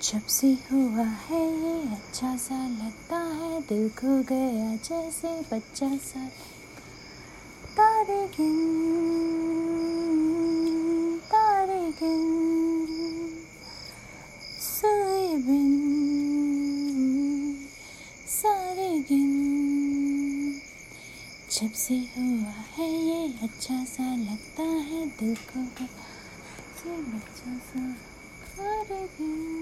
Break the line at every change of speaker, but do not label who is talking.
अच्छा जब से हुआ है ये अच्छा सा लगता है, दिल खो गया जैसे बच्चा सा। तारे गिन तारे गिन सोए बिन, सारे गिन। जब से हुआ है, ये अच्छा सा लगता है, दिल को से बच्चा सा। तारे गिन।